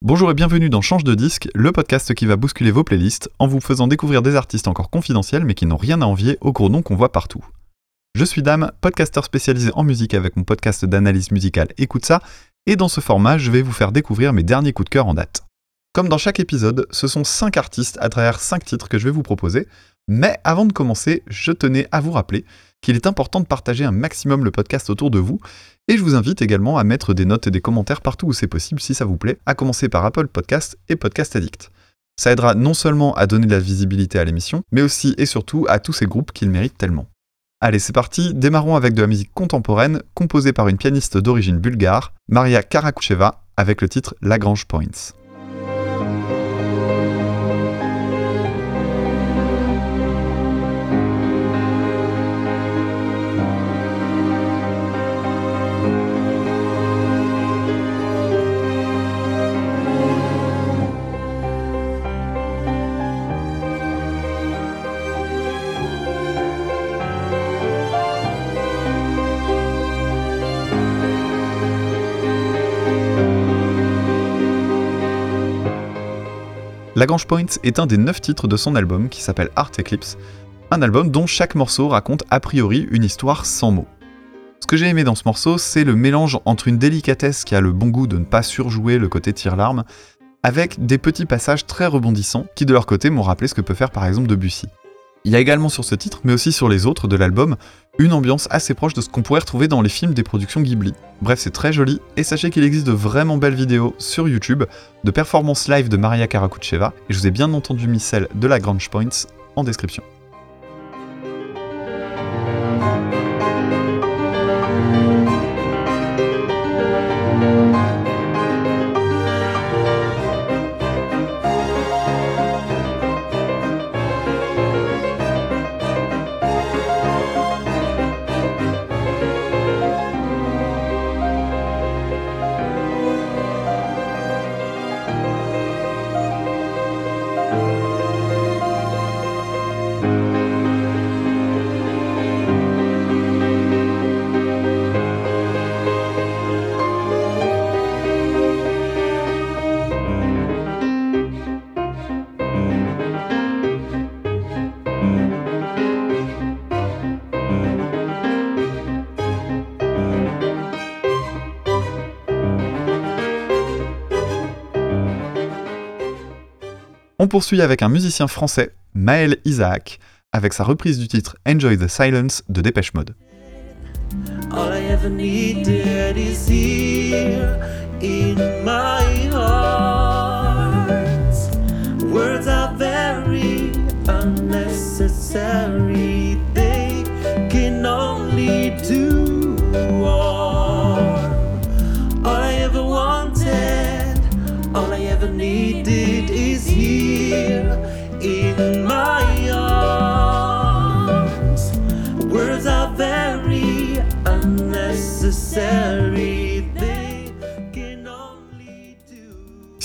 Bonjour et bienvenue dans Change de disque, le podcast qui va bousculer vos playlists en vous faisant découvrir des artistes encore confidentiels mais qui n'ont rien à envier aux gros noms qu'on voit partout. Je suis Dame, podcasteur spécialisé en musique avec mon podcast d'analyse musicale Écoute ça, et dans ce format, je vais vous faire découvrir mes derniers coups de cœur en date. Comme dans chaque épisode, ce sont 5 artistes à travers 5 titres que je vais vous proposer, mais avant de commencer, je tenais à vous rappeler qu'il est important de partager un maximum le podcast autour de vous, et je vous invite également à mettre des notes et des commentaires partout où c'est possible si ça vous plaît, à commencer par Apple Podcast et Podcast Addict. Ça aidera non seulement à donner de la visibilité à l'émission, mais aussi et surtout à tous ces groupes qu'ils méritent tellement. Allez, c'est parti, démarrons avec de la musique contemporaine composée par une pianiste d'origine bulgare, Maria Karakoucheva, avec le titre Lagrange Points. Lagrange Points est un des 9 titres de son album qui s'appelle Art Eclipse, un album dont chaque morceau raconte a priori une histoire sans mots. Ce que j'ai aimé dans ce morceau, c'est le mélange entre une délicatesse qui a le bon goût de ne pas surjouer le côté tire-larme, avec des petits passages très rebondissants qui de leur côté m'ont rappelé ce que peut faire par exemple Debussy. Il y a également sur ce titre, mais aussi sur les autres de l'album, une ambiance assez proche de ce qu'on pourrait retrouver dans les films des productions Ghibli. Bref, c'est très joli, et sachez qu'il existe de vraiment belles vidéos sur YouTube de performances live de Maria Karakoucheva, et je vous ai bien entendu mis celle de la Grange Points en description. On poursuit avec un musicien français, Maël Isaac, avec sa reprise du titre Enjoy the Silence de Dépêche Mode. All I ever needed is here in my heart. Words are very unnecessary, they can only do harm. All I ever wanted, all I ever needed is here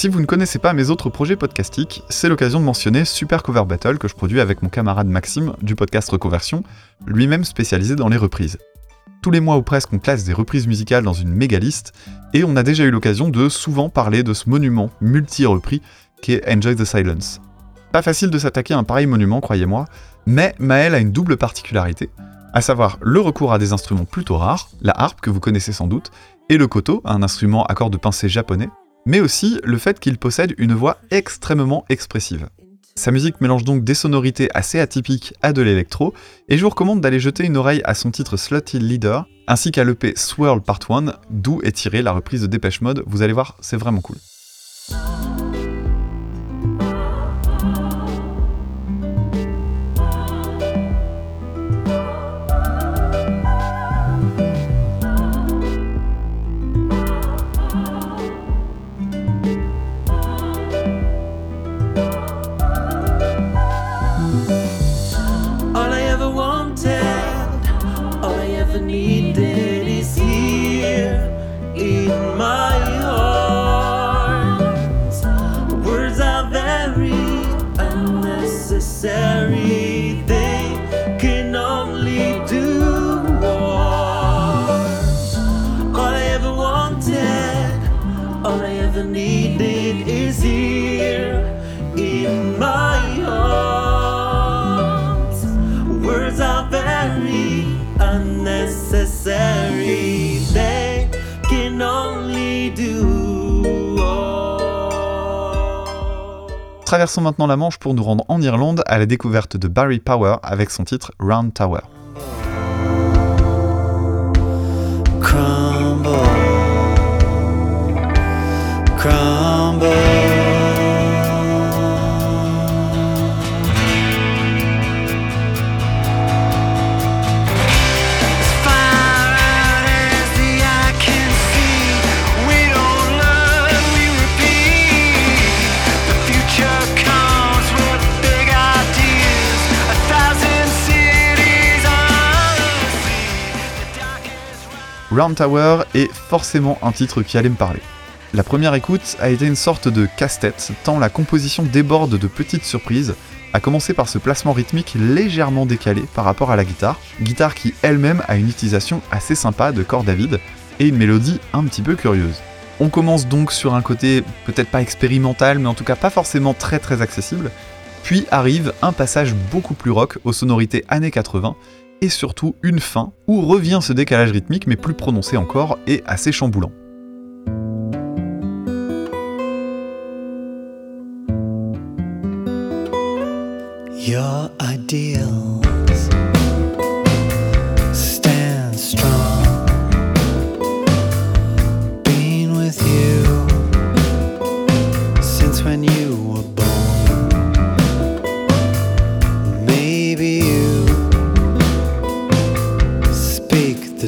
Si vous ne connaissez pas mes autres projets podcastiques, c'est l'occasion de mentionner Super Cover Battle que je produis avec mon camarade Maxime du podcast Reconversion, lui-même spécialisé dans les reprises. Tous les mois ou presque, on classe des reprises musicales dans une méga liste, et on a déjà eu l'occasion de souvent parler de ce monument multi-repris qui Enjoy the Silence. Pas facile de s'attaquer à un pareil monument, croyez-moi, mais Maël a une double particularité, à savoir le recours à des instruments plutôt rares, la harpe que vous connaissez sans doute, et le koto, un instrument à cordes pincées japonais, mais aussi le fait qu'il possède une voix extrêmement expressive. Sa musique mélange donc des sonorités assez atypiques à de l'électro, et je vous recommande d'aller jeter une oreille à son titre Slutty Leader, ainsi qu'à l'EP Swirl Part 1, d'où est tirée la reprise de Dépêche Mode, vous allez voir, c'est vraiment cool. needed is here in my heart. Words are very unnecessary, they can only do harm. All I ever wanted, all I ever needed is here in my Traversons maintenant la Manche pour nous rendre en Irlande à la découverte de Barry Power avec son titre Round Tower. Round Tower est forcément un titre qui allait me parler. La première écoute a été une sorte de casse-tête, tant la composition déborde de petites surprises, à commencer par ce placement rythmique légèrement décalé par rapport à la guitare, guitare qui elle-même a une utilisation assez sympa de cordes à vide et une mélodie un petit peu curieuse. On commence donc sur un côté peut-être pas expérimental, mais en tout cas pas forcément très très accessible, puis arrive un passage beaucoup plus rock aux sonorités années 80, et surtout une fin où revient ce décalage rythmique mais plus prononcé encore et assez chamboulant. Dans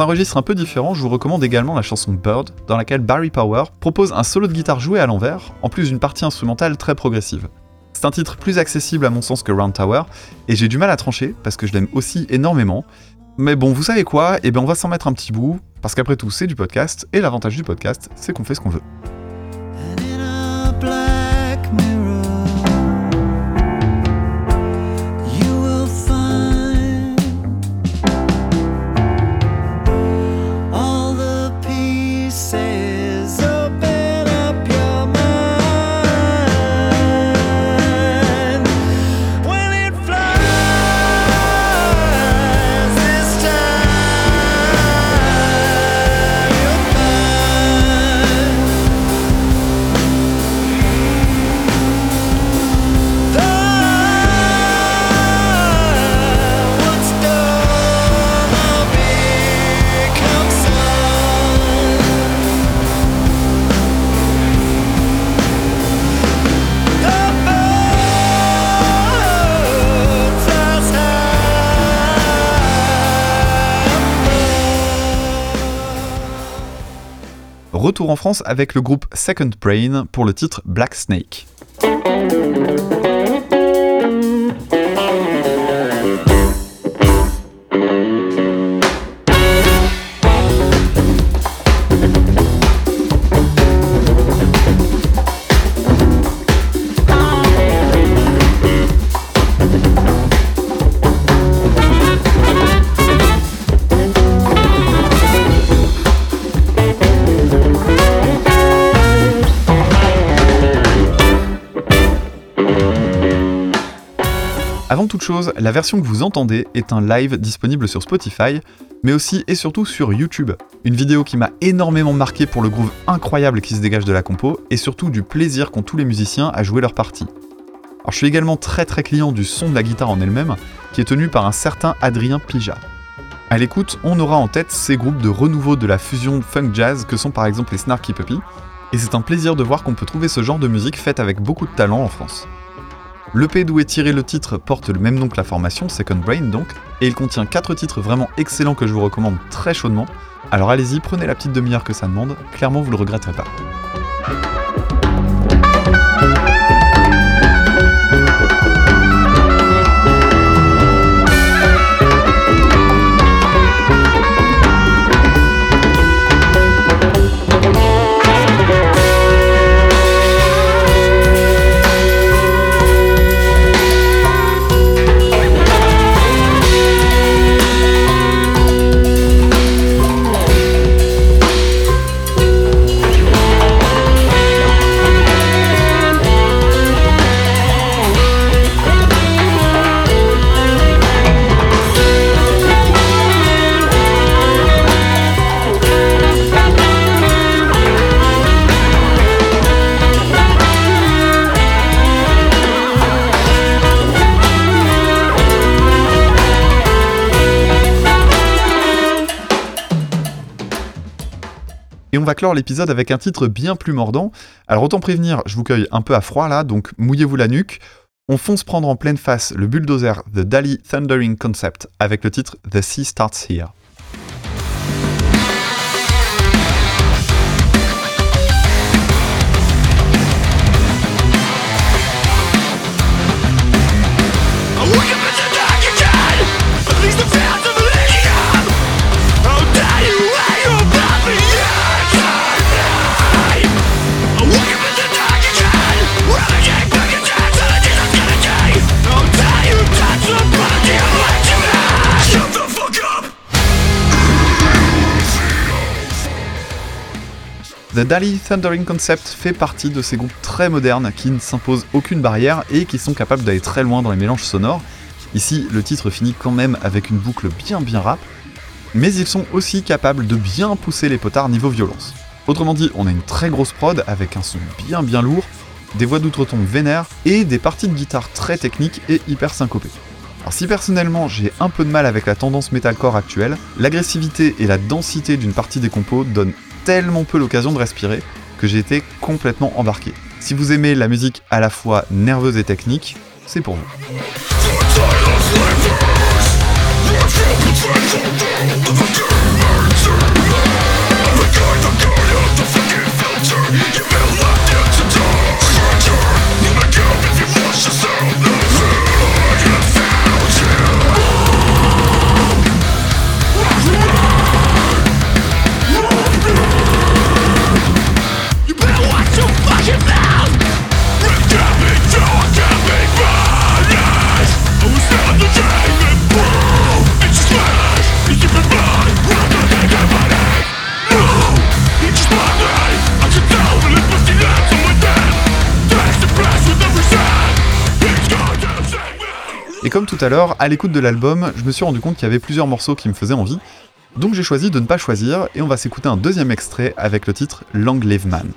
un registre un peu différent, je vous recommande également la chanson Bird, dans laquelle Barry Power propose un solo de guitare joué à l'envers, en plus d'une partie instrumentale très progressive. C'est un titre plus accessible à mon sens que Round Tower, et j'ai du mal à trancher parce que je l'aime aussi énormément. Mais bon, vous savez quoi? Eh bien, on va s'en mettre un petit bout, parce qu'après tout, c'est du podcast, et l'avantage du podcast, c'est qu'on fait ce qu'on veut. Retour en France avec le groupe Second Brain pour le titre Black Snake. Avant toute chose, la version que vous entendez est un live disponible sur Spotify, mais aussi et surtout sur YouTube. Une vidéo qui m'a énormément marqué pour le groove incroyable qui se dégage de la compo, et surtout du plaisir qu'ont tous les musiciens à jouer leur partie. Alors je suis également très très client du son de la guitare en elle-même, qui est tenu par un certain Adrien Pija. À l'écoute, on aura en tête ces groupes de renouveau de la fusion funk jazz que sont par exemple les Snarky Puppy, et c'est un plaisir de voir qu'on peut trouver ce genre de musique faite avec beaucoup de talent en France. L'EP d'où est tiré le titre porte le même nom que la formation, Second Brain donc, et il contient 4 titres vraiment excellents que je vous recommande très chaudement. Alors allez-y, prenez la petite demi-heure que ça demande, clairement vous le regretterez pas. Et on va clore l'épisode avec un titre bien plus mordant. Alors autant prévenir, je vous cueille un peu à froid là, donc mouillez-vous la nuque. On fonce prendre en pleine face le bulldozer The Dali Thundering Concept avec le titre The Sea Starts Here. The Dali Thundering Concept fait partie de ces groupes très modernes qui ne s'imposent aucune barrière et qui sont capables d'aller très loin dans les mélanges sonores. Ici, le titre finit quand même avec une boucle bien bien rap, mais ils sont aussi capables de bien pousser les potards niveau violence. Autrement dit, on a une très grosse prod avec un son bien bien lourd, des voix d'outre-tombe vénères et des parties de guitare très techniques et hyper syncopées. Alors si personnellement j'ai un peu de mal avec la tendance metalcore actuelle, l'agressivité et la densité d'une partie des compos donnent tellement peu l'occasion de respirer que j'ai été complètement embarqué. Si vous aimez la musique à la fois nerveuse et technique, c'est pour vous. Et comme tout à l'heure, à l'écoute de l'album, je me suis rendu compte qu'il y avait plusieurs morceaux qui me faisaient envie, donc j'ai choisi de ne pas choisir et on va s'écouter un deuxième extrait avec le titre Long Live Man.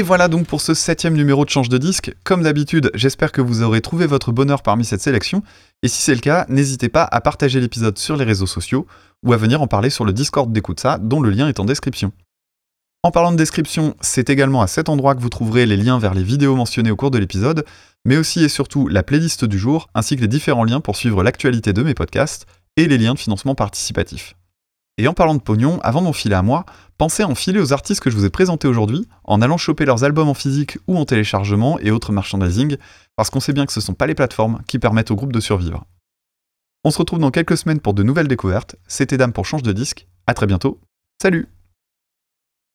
Et voilà donc pour ce septième numéro de Change de disque. Comme d'habitude, j'espère que vous aurez trouvé votre bonheur parmi cette sélection. Et si c'est le cas, n'hésitez pas à partager l'épisode sur les réseaux sociaux ou à venir en parler sur le Discord d'Écoute ça, dont le lien est en description. En parlant de description, c'est également à cet endroit que vous trouverez les liens vers les vidéos mentionnées au cours de l'épisode, mais aussi et surtout la playlist du jour, ainsi que les différents liens pour suivre l'actualité de mes podcasts et les liens de financement participatif. Et en parlant de pognon, avant d'enfiler à moi, pensez à enfiler aux artistes que je vous ai présentés aujourd'hui en allant choper leurs albums en physique ou en téléchargement et autres merchandising, parce qu'on sait bien que ce ne sont pas les plateformes qui permettent au groupe de survivre. On se retrouve dans quelques semaines pour de nouvelles découvertes. C'était Dame pour Change de disque. À très bientôt. Salut